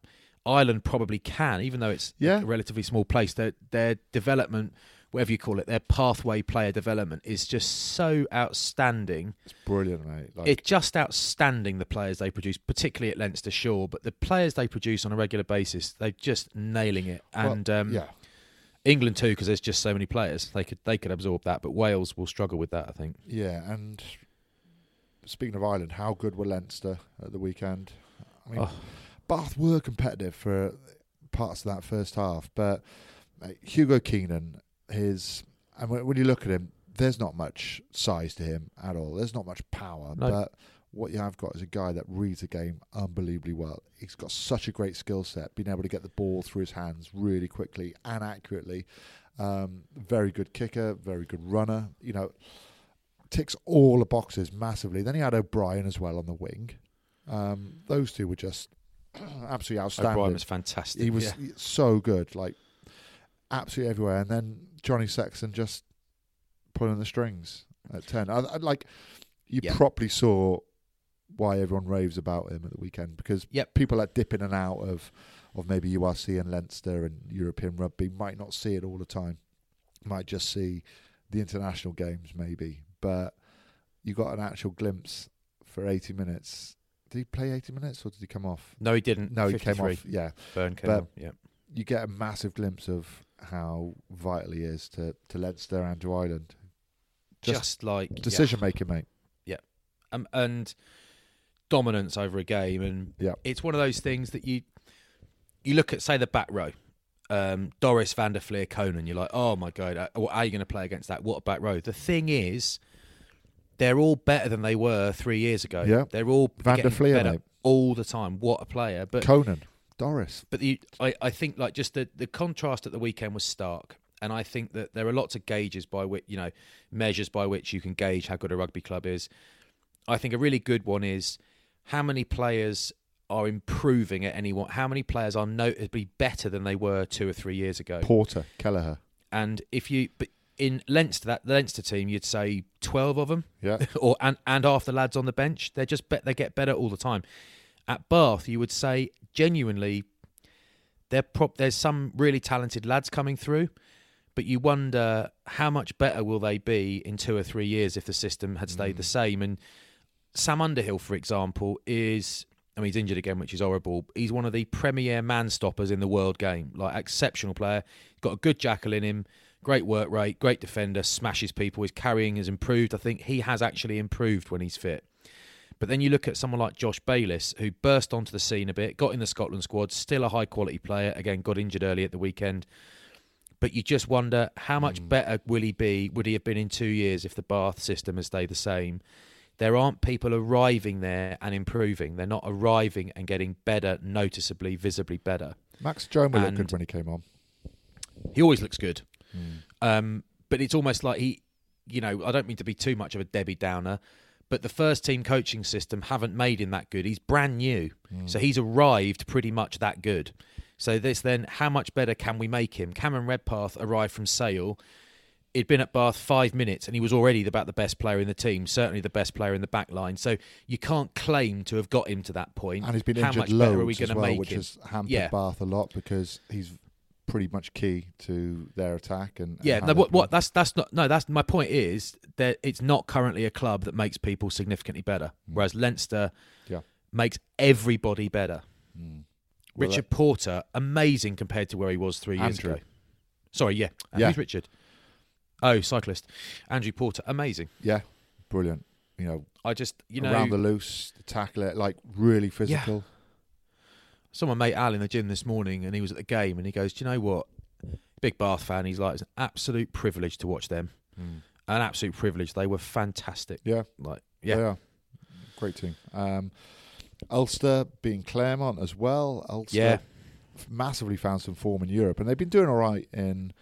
Ireland probably can, even though it's Yeah. a relatively small place. Their their development, whatever you call it, their pathway player development is just so outstanding. it's brilliant, mate. Like, It's just outstanding the players they produce, particularly at Leinster Shore. But the players they produce on a regular basis, they're just nailing it. well, And um, yeah, England too, because there's just so many players. They could they could absorb that, but Wales will struggle with that. I think. yeah, and speaking of Ireland, how good were Leinster at the weekend? I mean, Oh. Bath were competitive for parts of that first half, but Hugo Keenan, his and when, you look at him, there's not much size to him at all. There's not much power, No. but what you have got is a guy that reads a game unbelievably well. He's got such a great skill set, being able to get the ball through his hands really quickly and accurately. Um, very good kicker, very good runner. You know, ticks all the boxes massively. Then he had O'Brien as well on the wing. Um, those two were just (clears throat) absolutely outstanding. O'Brien was fantastic. He was yeah. so good, like absolutely everywhere. And then Johnny Sexton just pulling the strings at ten. I, I, like you Yeah. properly saw why everyone raves about him at the weekend because Yep. people that dip in and out of of maybe URC and Leinster and European rugby might not see it all the time. Might just see the international games maybe, but you got an actual glimpse for eighty minutes. Did he play eighty minutes or did he come off? No, he didn't. No, he came off. Yeah, Byrne came But- off. Yeah. you get a massive glimpse of how vital he is to, to Leinster and to Ireland. Just, Just like Decision making, mate. yeah. Um, and dominance over a game, and Yeah. it's one of those things that you you look at, say, the back row. Um, Doris van der Flier Conan, you're like, oh my god, uh, how are you going to play against that? What a back row! The thing is, they're all better than they were three years ago. Yeah. they're all Van der Flier, mate. all the time. What a player! But Conan, Doris. But the, I, I think like just the, the contrast at the weekend was stark, and I think that there are lots of gauges by which you know measures by which you can gauge how good a rugby club is. I think a really good one is how many players are improving at any one. How many players are notably better than they were two or three years ago? Porter, Kelleher. And if you, but in Leinster, that the Leinster team, you'd say twelve of them, Yeah. (laughs) or and and half the lads on the bench. They're just bet they get better all the time. At Bath, you would say genuinely, prop. There's some really talented lads coming through, but you wonder how much better will they be in two or three years if the system had stayed the mm. same. And Sam Underhill, for example, is. I mean, he's injured again, which is horrible. He's one of the premier man stoppers in the world game. Like exceptional player. Got a good jackal in him. Great work rate. Great defender. Smashes people. His carrying has improved. I think he has actually improved when he's fit. But then you look at someone like Josh Bayliss, who burst onto the scene a bit, got in the Scotland squad, still a high quality player. Again, got injured early at the weekend. But you just wonder how much better will he be? Would he have been in two years if the Bath system has stayed the same? There aren't people arriving there and improving. They're not arriving and getting better, noticeably, visibly better. Max Jones looked good when he came on. He always looks good. Um, but it's almost like he, you know, I don't mean to be too much of a Debbie Downer, but the first team coaching system haven't made him that good. He's brand new. Mm. So he's arrived pretty much that good. So this then, how much better can we make him? Cameron Redpath arrived from Sale. He'd been at Bath five minutes and he was already about the best player in the team, certainly the best player in the back line. So you can't claim to have got him to that point. And he's been how injured much better are we as gonna well, make which him? has hampered Yeah. Bath a lot because he's pretty much key to their attack. And, and Yeah, how no, what, what that's that's not no. That's my point is that it's not currently a club that makes people significantly better, whereas Leinster Mm. Yeah. makes everybody better. Mm. Well, Richard Porter, amazing compared to where he was three years ago. Sorry, yeah, And Yeah. who's Richard? Oh, cyclist, Andrew Porter, amazing. Yeah, brilliant. You know, I just you know around the loose, tackle it, like really physical. Saw my mate Al in the gym this morning, and he was at the game, and he goes, "Do you know what? big Bath fan. He's like, it's an absolute privilege to watch them. An absolute privilege. They were fantastic. Yeah, Like, they yeah, great team. Um, Ulster being Clermont as well. Ulster Yeah. massively found some form in Europe, and they've been doing all right in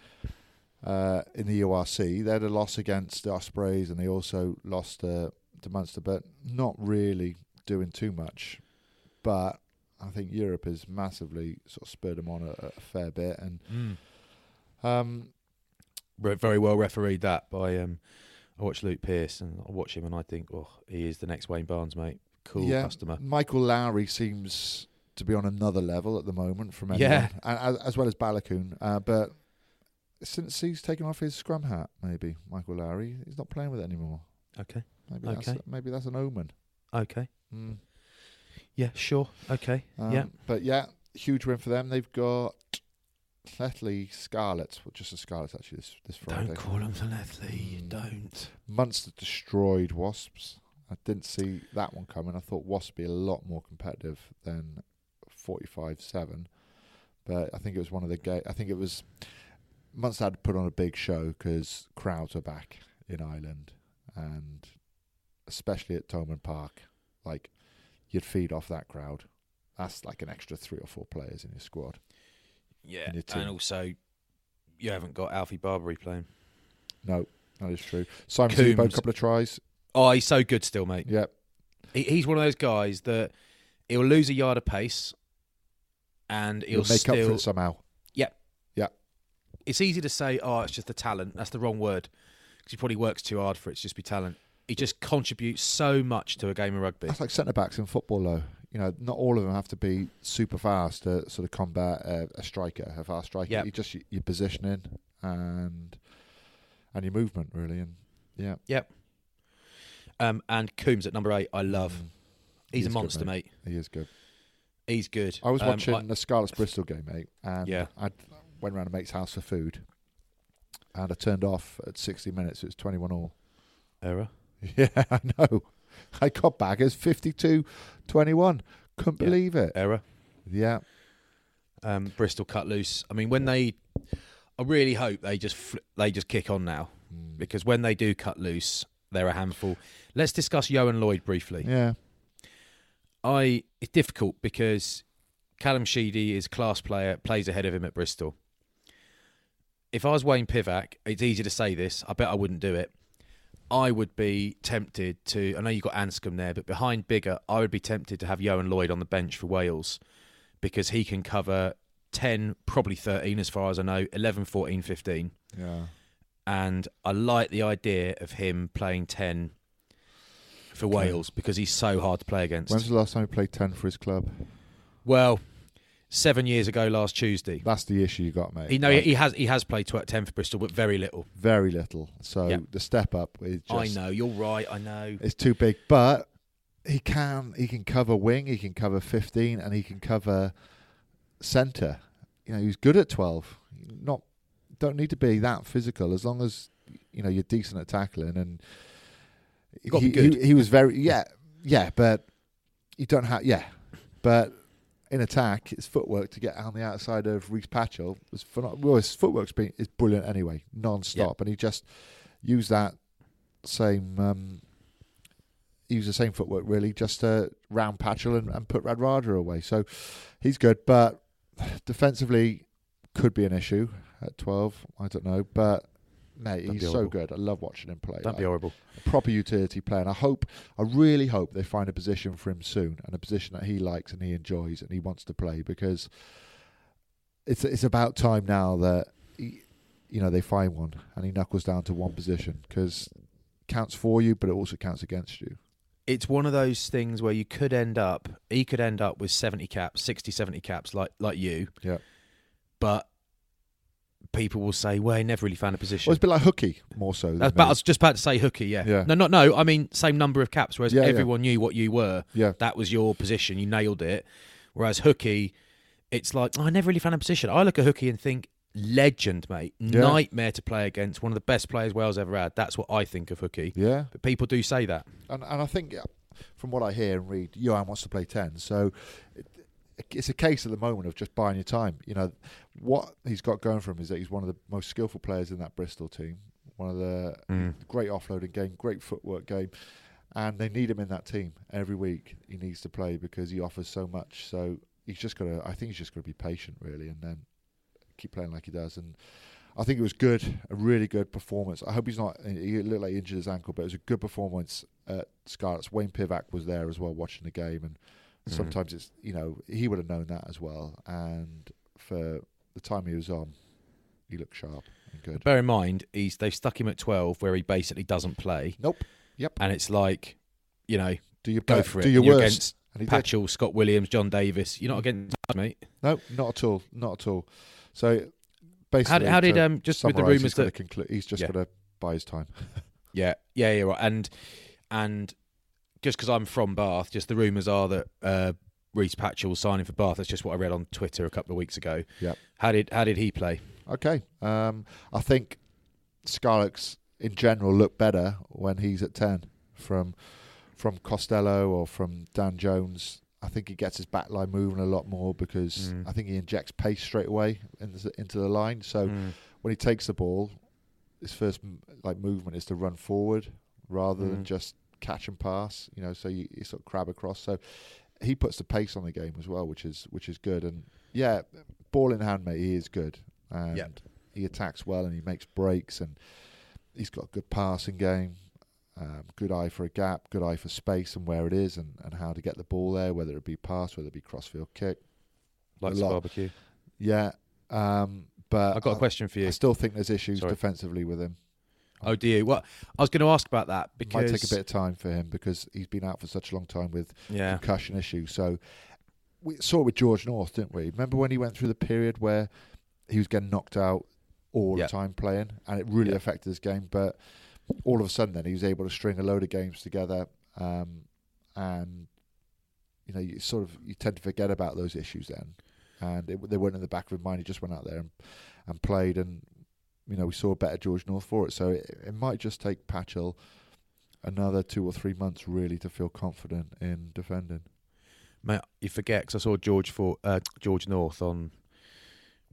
uh, in the URC. They had a loss against the Ospreys, and they also lost uh, to Munster, but not really doing too much. But I think Europe has massively sort of spurred them on a, a fair bit, and Mm. um, very well refereed that by. Um, I watched Luke Pearce and I watch him and I think, oh, he is the next Wayne Barnes, mate. Cool yeah, customer. Michael Lowry seems to be on another level at the moment from anyone, Yeah. as, as well as Baloucoune. Uh, but since he's taken off his scrum hat, maybe Michael Lowry, he's not playing with it anymore. Okay, Maybe that's Okay. maybe that's an omen. okay, Mm. Yeah, sure, okay, Um, yeah. but yeah, huge win for them. They've got Llanelli Scarlets, well, just the Scarlets actually this this Friday. Don't call them the Llanelli. Mm. Don't. Munster destroyed Wasps. I didn't see that one coming. I thought Wasps would be a lot more competitive than 45-7. But I think it was one of the ga- I think it was Munster had to put on a big show because crowds were back in Ireland, and especially at Thomond Park, like you'd feed off that crowd. That's like an extra three or four players in your squad. Yeah, your and also you haven't got Alfie Barbeary playing. No, that is true. Simon Coombes. Zebo, a couple of tries. Oh, he's so good still, mate. Yep. He, he's one of those guys that he'll lose a yard of pace, and he'll He'll make still. up for it somehow. Yeah. Yeah. It's easy to say, "Oh, it's just the talent." That's the wrong word because he probably works too hard for it. to just be talent. He just contributes so much to a game of rugby. That's like centre backs in football, though. You know, not all of them have to be super fast to sort of combat a, a striker, a fast striker. Yep. You just your positioning and and your movement, really. And yeah, Yep. Um, and Coombes at number eight, I love. Mm. He He's a is good, monster, mate. he is good. He's good. I was Um, watching I- the Scarlets Bristol game, mate, and Yeah. I went round a mate's house for food, and I turned off at sixty minutes. It was twenty-one all. error. (laughs) Yeah, I know. I got back as 52-21. Couldn't Yeah. believe it. Error. Yeah, Um, Bristol cut loose. I mean, when they, I really hope they just fl- they just kick on now Mm. because when they do cut loose, they're a handful. Let's discuss Ioan Lloyd briefly. yeah. I it's difficult because Callum Sheedy is class player, plays ahead of him at Bristol. If I was Wayne Pivac, it's easy to say this. I bet I wouldn't do it. I would be tempted to. I know you've got Anscombe there, but behind Biggar, I would be tempted to have Ioan Lloyd on the bench for Wales because he can cover 10, probably 13 as far as I know, 11, 14, 15. Yeah. And I like the idea of him playing 10 for Okay. Wales because he's so hard to play against. When's the last time he played 10 for his club? Well, seven years ago last Tuesday. That's the issue you got, mate. He no, Like, he has he has played ten for Bristol, but very little. very little. So Yeah. the step up is just I know you're right. I know. it's too big, but he can he can cover wing, he can cover 15 and he can cover center. You know, he's good at 12. Not don't need to be that physical as long as you know you're decent at tackling and he. He, he was very yeah, yeah, but you don't have yeah. But in attack, his footwork to get on the outside of Rhys Patchell was phenomenal. Well, his footwork's been is brilliant anyway, non-stop, and he just used that same um, used the same footwork really just to round Patchell and, and put Radradra away. So he's good, but (sighs) defensively could be an issue at twelve. I don't know, but mate, That'd he's so good. I love watching him play. That'd be Like, horrible. proper utility player. And I hope, I really hope they find a position for him soon and a position that he likes and he enjoys and he wants to play because it's it's about time now that he, you know they find one and he knuckles down to one position because counts for you, but it also counts against you. It's one of those things where you could end up. He could end up with seventy caps, 60, 70 caps, like like you. Yeah. But people will say, "Well, he never really found a Well, position." it's a bit like hooky more so. Than That's, but I was just about to say hooky. Yeah. Yeah. No, not no. I mean, same number of caps. Whereas Yeah, yeah. everyone knew what you were. yeah, that was your position. You nailed it. Whereas hooky, it's like oh, I never really found a position. I look at hooky and think legend, mate, nightmare to play against. One of the best players Wales ever had. That's what I think of hooky. yeah. But people do say that. And and I think yeah, from what I hear and read, Ioan wants to play ten. So it, it's a case at the moment of just buying your time. You know, what he's got going for him is that he's one of the most skillful players in that Bristol team. One of the Mm. great offloading game, great footwork game, and they need him in that team every week. He needs to play because he offers so much. So he's just got to. I think he's just got to be patient, really, and then keep playing like he does. And I think it was good, a really good performance. I hope he's not. He looked like he injured his ankle, but it was a good performance at Scarlets. Wayne Pivac was there as well, watching the game, and Mm. sometimes it's you know he would have known that as well. And for the time he was on, he looked sharp and good. Bear in mind, he's they've stuck him at twelve, where he basically doesn't play, Nope. Yep. and it's like, you know, Do you go for it. Do your You're worst. against did. Patchell, Scott Williams, John Davis. You're not against us, mate. No, not at all. Not at all. So basically, How did, how did um just with the rumours that conclude, he's just Yeah. got to buy his time. (laughs) yeah yeah yeah right and and just because I'm from Bath, just the rumours are that uh, Rhys Patchell was signing for Bath. That's just what I read on Twitter a couple of weeks ago. Yep. How did how did he play? Okay. Um, I think Scarlets in general look better when he's at ten from from Costelow or from Dan Jones. I think he gets his back line moving a lot more because Mm. I think he injects pace straight away into, into the line. So Mm. when he takes the ball, his first m- like movement is to run forward rather Mm. than just catch and pass. You know, so you, you sort of crab across. So he puts the pace on the game as well, which is which is good. And yeah, ball in hand, mate, he is good, and Yep. he attacks well and he makes breaks and he's got a good passing game. Um, good eye for a gap, good eye for space and where it is and, and how to get the ball there, whether it be pass, whether it be crossfield kick. Likes a barbecue. Yeah, um, but I've got a I- question for you. I still think there's issues Sorry. defensively with him. Oh, do you? Well, I was going to ask about that It because might take a bit of time for him because he's been out for such a long time with yeah, concussion issues. So we saw it with George North, didn't we? Remember when he went through the period where he was getting knocked out all Yeah. the time playing, and it really Yeah. affected his game. But all of a sudden, then he was able to string a load of games together, um, and you know, you sort of you tend to forget about those issues then, and it, they weren't in the back of his mind. He just went out there and, and played, and you know, we saw a better George North for it. So it, it might just take Patchell another two or three months really to feel confident in defending. mate, you forget because I saw George for uh, George North on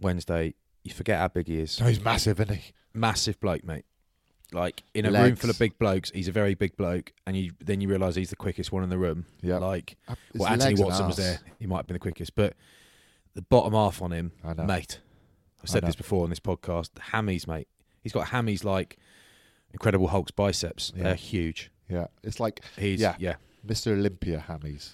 Wednesday. You forget how big he is. So he's massive, isn't he? Massive bloke, mate. Like in a room full of big blokes, he's a very big bloke, and you then you realise he's the quickest one in the room. Yeah. Like, his well, Anthony Watson was there. He might have been the quickest, but the bottom half on him, mate. I've said this before on this podcast. Hammies, mate. He's got hammies like Incredible Hulk's biceps. Yeah. They're huge. Yeah, it's like He's Yeah. yeah Mr. Olympia hammies.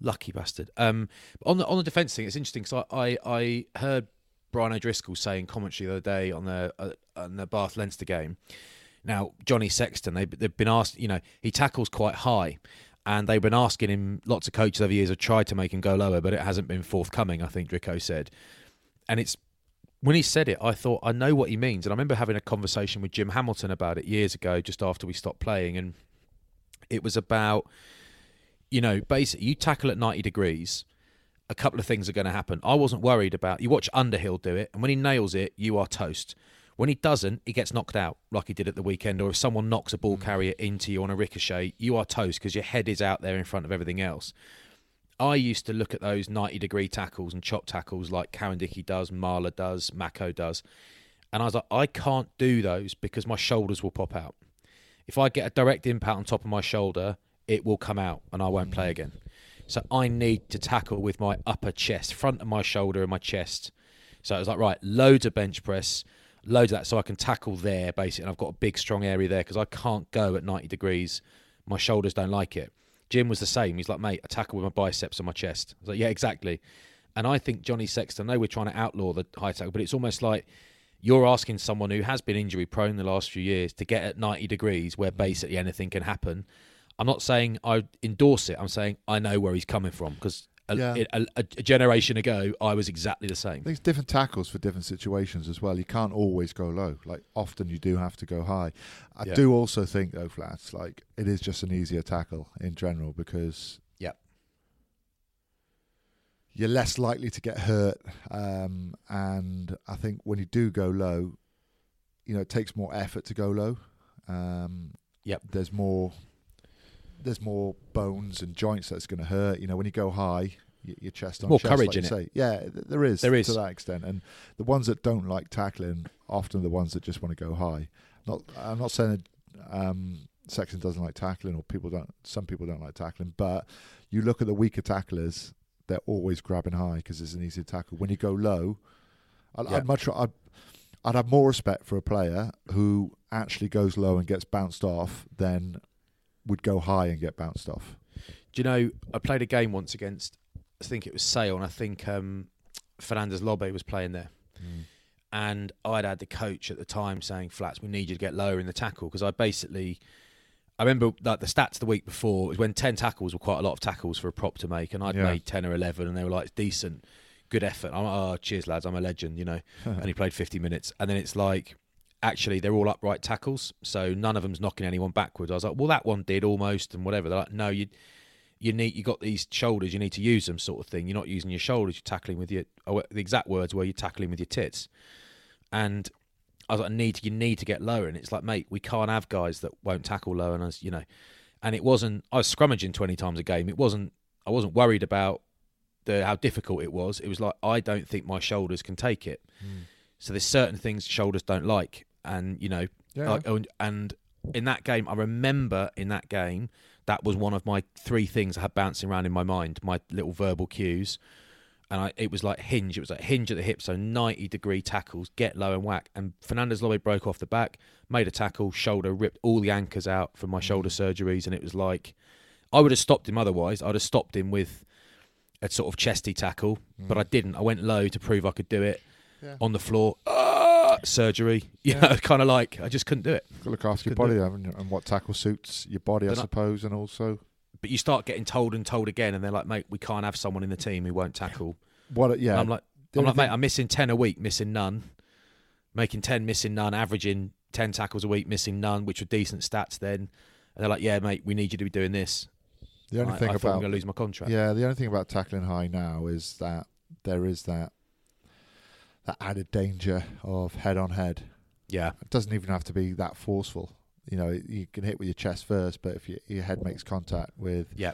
lucky bastard. Um, on the on the defence thing, it's interesting because I, I I heard Brian O'Driscoll saying commentary the other day on the uh, on the Bath Leinster game. Now Johnny Sexton, they they've been asked, you know, he tackles quite high, and they've been asking him. Lots of coaches over the years have tried to make him go lower, but it hasn't been forthcoming. I think Drico said, and it's when he said it, I thought I know what he means, and I remember having a conversation with Jim Hamilton about it years ago, just after we stopped playing, and it was about you know, basically, you tackle at 90 degrees, a couple of things are going to happen. I wasn't worried about. You watch Underhill do it, and when he nails it, you are toast. When he doesn't, he gets knocked out, like he did at the weekend. Or if someone knocks a ball mm. carrier into you on a ricochet, you are toast because your head is out there in front of everything else. I used to look at those 90 degree tackles and chop tackles like Karen Dickey does, Marla does, Mako does. And I was like, I can't do those because my shoulders will pop out. If I get a direct impact on top of my shoulder, it will come out and I won't play mm. again. So I need to tackle with my upper chest, front of my shoulder and my chest. So it was like, right, loads of bench press, loads of that, so I can tackle there basically. And I've got a big, strong area there because I can't go at 90 degrees. My shoulders don't like it. Jim was the same. He's like, mate, I tackle with my biceps on my chest. I was like, yeah, exactly. And I think Johnny Sexton, I know we're trying to outlaw the high tackle, but it's almost like you're asking someone who has been injury prone the last few years to get at 90 degrees where mm. basically anything can happen. I'm not saying I endorse it. I'm saying I know where he's coming from because a, Yeah. a, a, a generation ago, I was exactly the same. There's different tackles for different situations as well. You can't always go low. Like often you do have to go high. I Yeah. do also think though, flats like it is just an easier tackle in general because Yep. you're less likely to get hurt. Um, and I think when you do go low, you know, it takes more effort to go low. Um, Yep. There's more. There's more bones and joints that's going to hurt. You know, when you go high, your chest on More chest, courage like in you it. Yeah, th- there is. There is. to that extent, and the ones that don't like tackling often are the ones that just want to go high. Not, I'm not saying that um, Sexton doesn't like tackling, or people don't. Some people don't like tackling, but you look at the weaker tacklers; they're always grabbing high because it's an easy tackle. When you go low, I'd, Yeah. I'd much. I'd, I'd have more respect for a player who actually goes low and gets bounced off than would go high and get bounced off. Do you know? I played a game once against. I think it was Sale, and I think um, Fernandez Lobbe was playing there. And I'd had the coach at the time saying, "Flats, we need you to get lower in the tackle." Because I basically, I remember like the stats the week before was when ten tackles were quite a lot of tackles for a prop to make, and I'd Yeah. made ten or eleven, and they were like decent, good effort. I'm like, "Oh, cheers, lads! I'm a legend," you know. (laughs) and he played 50 minutes, and then it's like. Actually, they're all upright tackles, so none of them's knocking anyone backwards. I was like, "Well, that one did almost, and whatever." They're like, "No, you, you need you got these shoulders, you need to use them, sort of thing. You're not using your shoulders, you're tackling with your. Oh, the exact words were you're tackling with your tits, and I was like, I need you need to get lower, and it's like, mate, we can't have guys that won't tackle low, and as you know, and it wasn't. I was scrummaging twenty times a game. It wasn't. I wasn't worried about the how difficult it was. It was like I don't think my shoulders can take it. Hmm. So there's certain things shoulders don't like, and you know, Yeah. like, and, and in that game, I remember in that game that was one of my three things I had bouncing around in my mind, my little verbal cues. And I, it was like hinge. It was like hinge at the hip, so ninety degree tackles, get low and whack. And Fernandez Lobbe broke off the back, made a tackle, shoulder ripped all the anchors out from my shoulder mm. surgeries, and it was like I would have stopped him otherwise. I'd have stopped him with a sort of chesty tackle, but I mm. didn't. I went low to prove I could do it Yeah. on the floor. Surgery, (laughs) you know, kind of like I just couldn't do it. Got to look after your body haven't you? and what tackle suits your body, I I- suppose, and also But you start getting told and told again, and they're like, "Mate, we can't have someone in the team who won't tackle." what. Yeah, And I'm like, I'm like, mate, I'm missing ten a week, missing none, making ten, missing none, averaging ten tackles a week, missing none, which were decent stats then. And they're like, "Yeah, mate, we need you to be doing this." the only I, thing I thought I'm about going to lose my contract. yeah, the only thing about tackling high now is that there is that that added danger of head on head. yeah, It doesn't even have to be that forceful. You know, you can hit with your chest first, but if your, your head makes contact with yeah.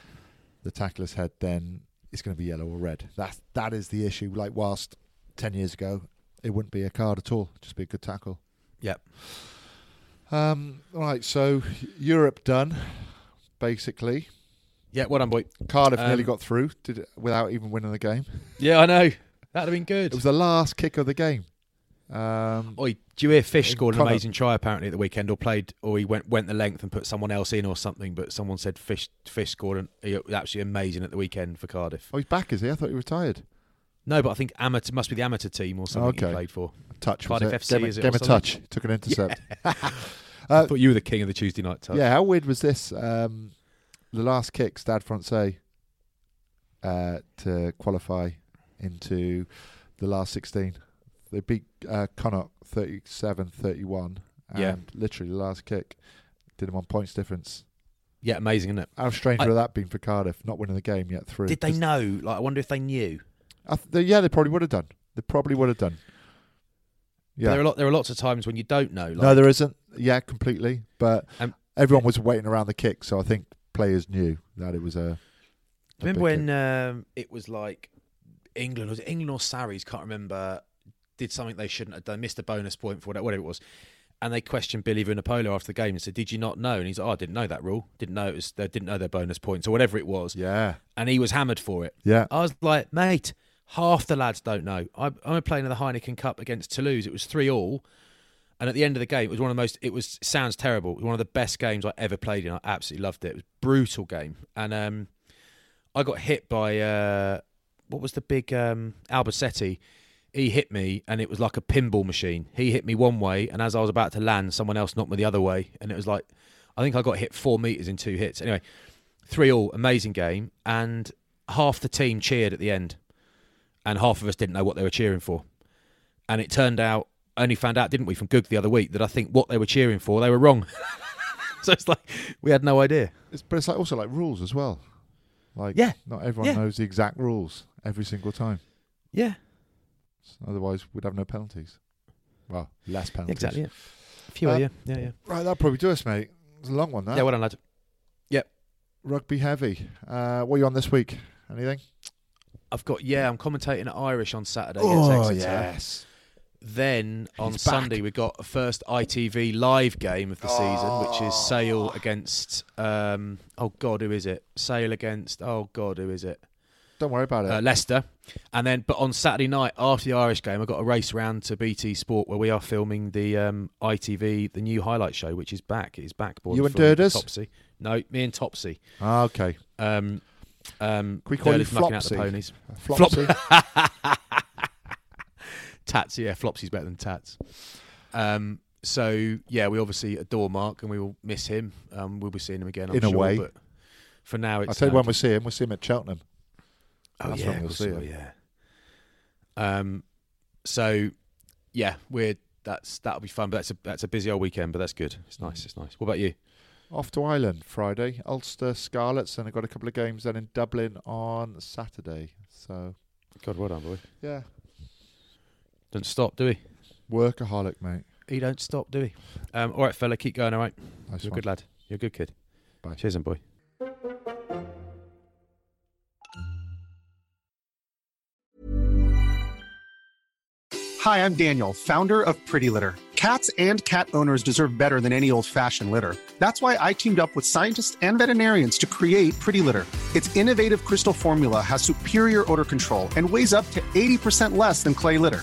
the tackler's head, then it's going to be yellow or red. That that is the issue. Like whilst ten years ago, it wouldn't be a card at all; just be a good tackle. Yep. Um, all right, so Europe done, basically. Yeah, well done, boy. Cardiff Um, nearly got through did it, without even winning the game. Yeah, I know. That'd have been good. It was the last kick of the game. Um, Oi, do you hear Fish scored an amazing try apparently at the weekend, or played, or he went went the length and put someone else in or something? But someone said Fish Fish scored an he was absolutely amazing at the weekend for Cardiff. oh, he's back, is he? I thought he retired. No, but I think amateur must be the amateur team or something Okay. he played for. Touch. was Cardiff it? FC, Game, is it, of touch. Took an intercept. (laughs) (laughs) I Uh, thought you were the king of the Tuesday night touch. Yeah, how weird was this? Um, the last kick, Stade Francais, uh, to qualify into the last 16. They beat uh, Connacht 37-31, and Yeah. literally the last kick did them on points difference. yeah, amazing, isn't it? How strange I- would that been for Cardiff, not winning the game yet through? Did they know? Like, I wonder if they knew. I th- they- yeah, they probably would have done. They probably would have done. Yeah. There are lot. There are lots of times when you don't know. Like, no, there isn't. Yeah, completely. But Um, everyone was waiting around the kick, so I think players knew that it was a. a Remember when um, it was like England was it England or Sarries? Can't remember. Did something they shouldn't have done. Missed a bonus point for whatever, whatever it was. And they questioned Billy Vunipola after the game and said, "Did you not know?" And he's like, "Oh, I didn't know that rule. Didn't know it was. They didn't know their bonus points or whatever it was." Yeah, And he was hammered for it. yeah. I was like, "Mate, half the lads don't know." I, I'm playing in the Heineken Cup against Toulouse. It was three all. And at the end of the game, it was one of the most. It was sounds terrible. It was one of the best games I ever played in. I absolutely loved it. It was a brutal game, and um, I got hit by uh, what was the big um, Albacete. He hit me, and it was like a pinball machine. He hit me one way, and as I was about to land, someone else knocked me the other way, and it was like, I think I got hit four meters in two hits. Anyway, three all, amazing game, and half the team cheered at the end, and half of us didn't know what they were cheering for, and it turned out only found out, didn't we, from Goog the other week that I think what they were cheering for, they were wrong. (laughs) so it's like we had no idea. It's, but it's like also like rules as well. Like, Yeah. not everyone Yeah. knows the exact rules every single time. Yeah, Otherwise, we'd have no penalties. Well, less penalties. exactly. Yeah. A few, Uh, yeah, yeah, yeah. Right, that'll probably do us, mate. It's a long one, that. Yeah, well done, lad. Rugby heavy. Uh, what are you on this week? Anything? I've got yeah. I'm commentating at Irish on Saturday against Oh Exeter. yes. Then on He's back. Sunday we got a first ITV live game of the season, which is Sale against um oh god who is it? Sale against oh god who is it? Don't worry about it. Uh, Leicester. And then but on Saturday night after the Irish game, I got a race round to BT Sport where we are filming the um, ITV the new highlight show, which is back. It is back. boys, You and Durders? Topsy. No, me and Topsy. Ah, okay. Um, um, Can we call you knocking out the Flopsy? ponies. Flopsy. (laughs) (laughs) Tats, yeah, Flopsy's better than Tats. Um, so yeah, we obviously adore Mark, and we will miss him. Um, we'll be seeing him again, I'm In a sure, way. But for now, it's I'll tell you when we see him. We'll see him at Cheltenham. Oh That's yeah, when we'll see him. Yeah. Um. So, yeah, we're that's that'll be fun. But that's a that's a busy old weekend, but that's good. It's nice. It's nice. What about you? Off to Ireland Friday. Ulster Scarlets, and I've got a couple of games then in Dublin on Saturday. So God, well done, boy. yeah, Don't stop, do we? workaholic, mate. He don't stop, do we? Um. All right, fella, keep going. All right. Nice You're a good lad. You're a good kid. Bye. Cheers, and boy. Hi, I'm Daniel, founder of Pretty Litter. Cats and cat owners deserve better than any old fashioned litter. That's why I teamed up with scientists and veterinarians to create Pretty Litter. Its innovative crystal formula has superior odor control and weighs up to 80% less than clay litter.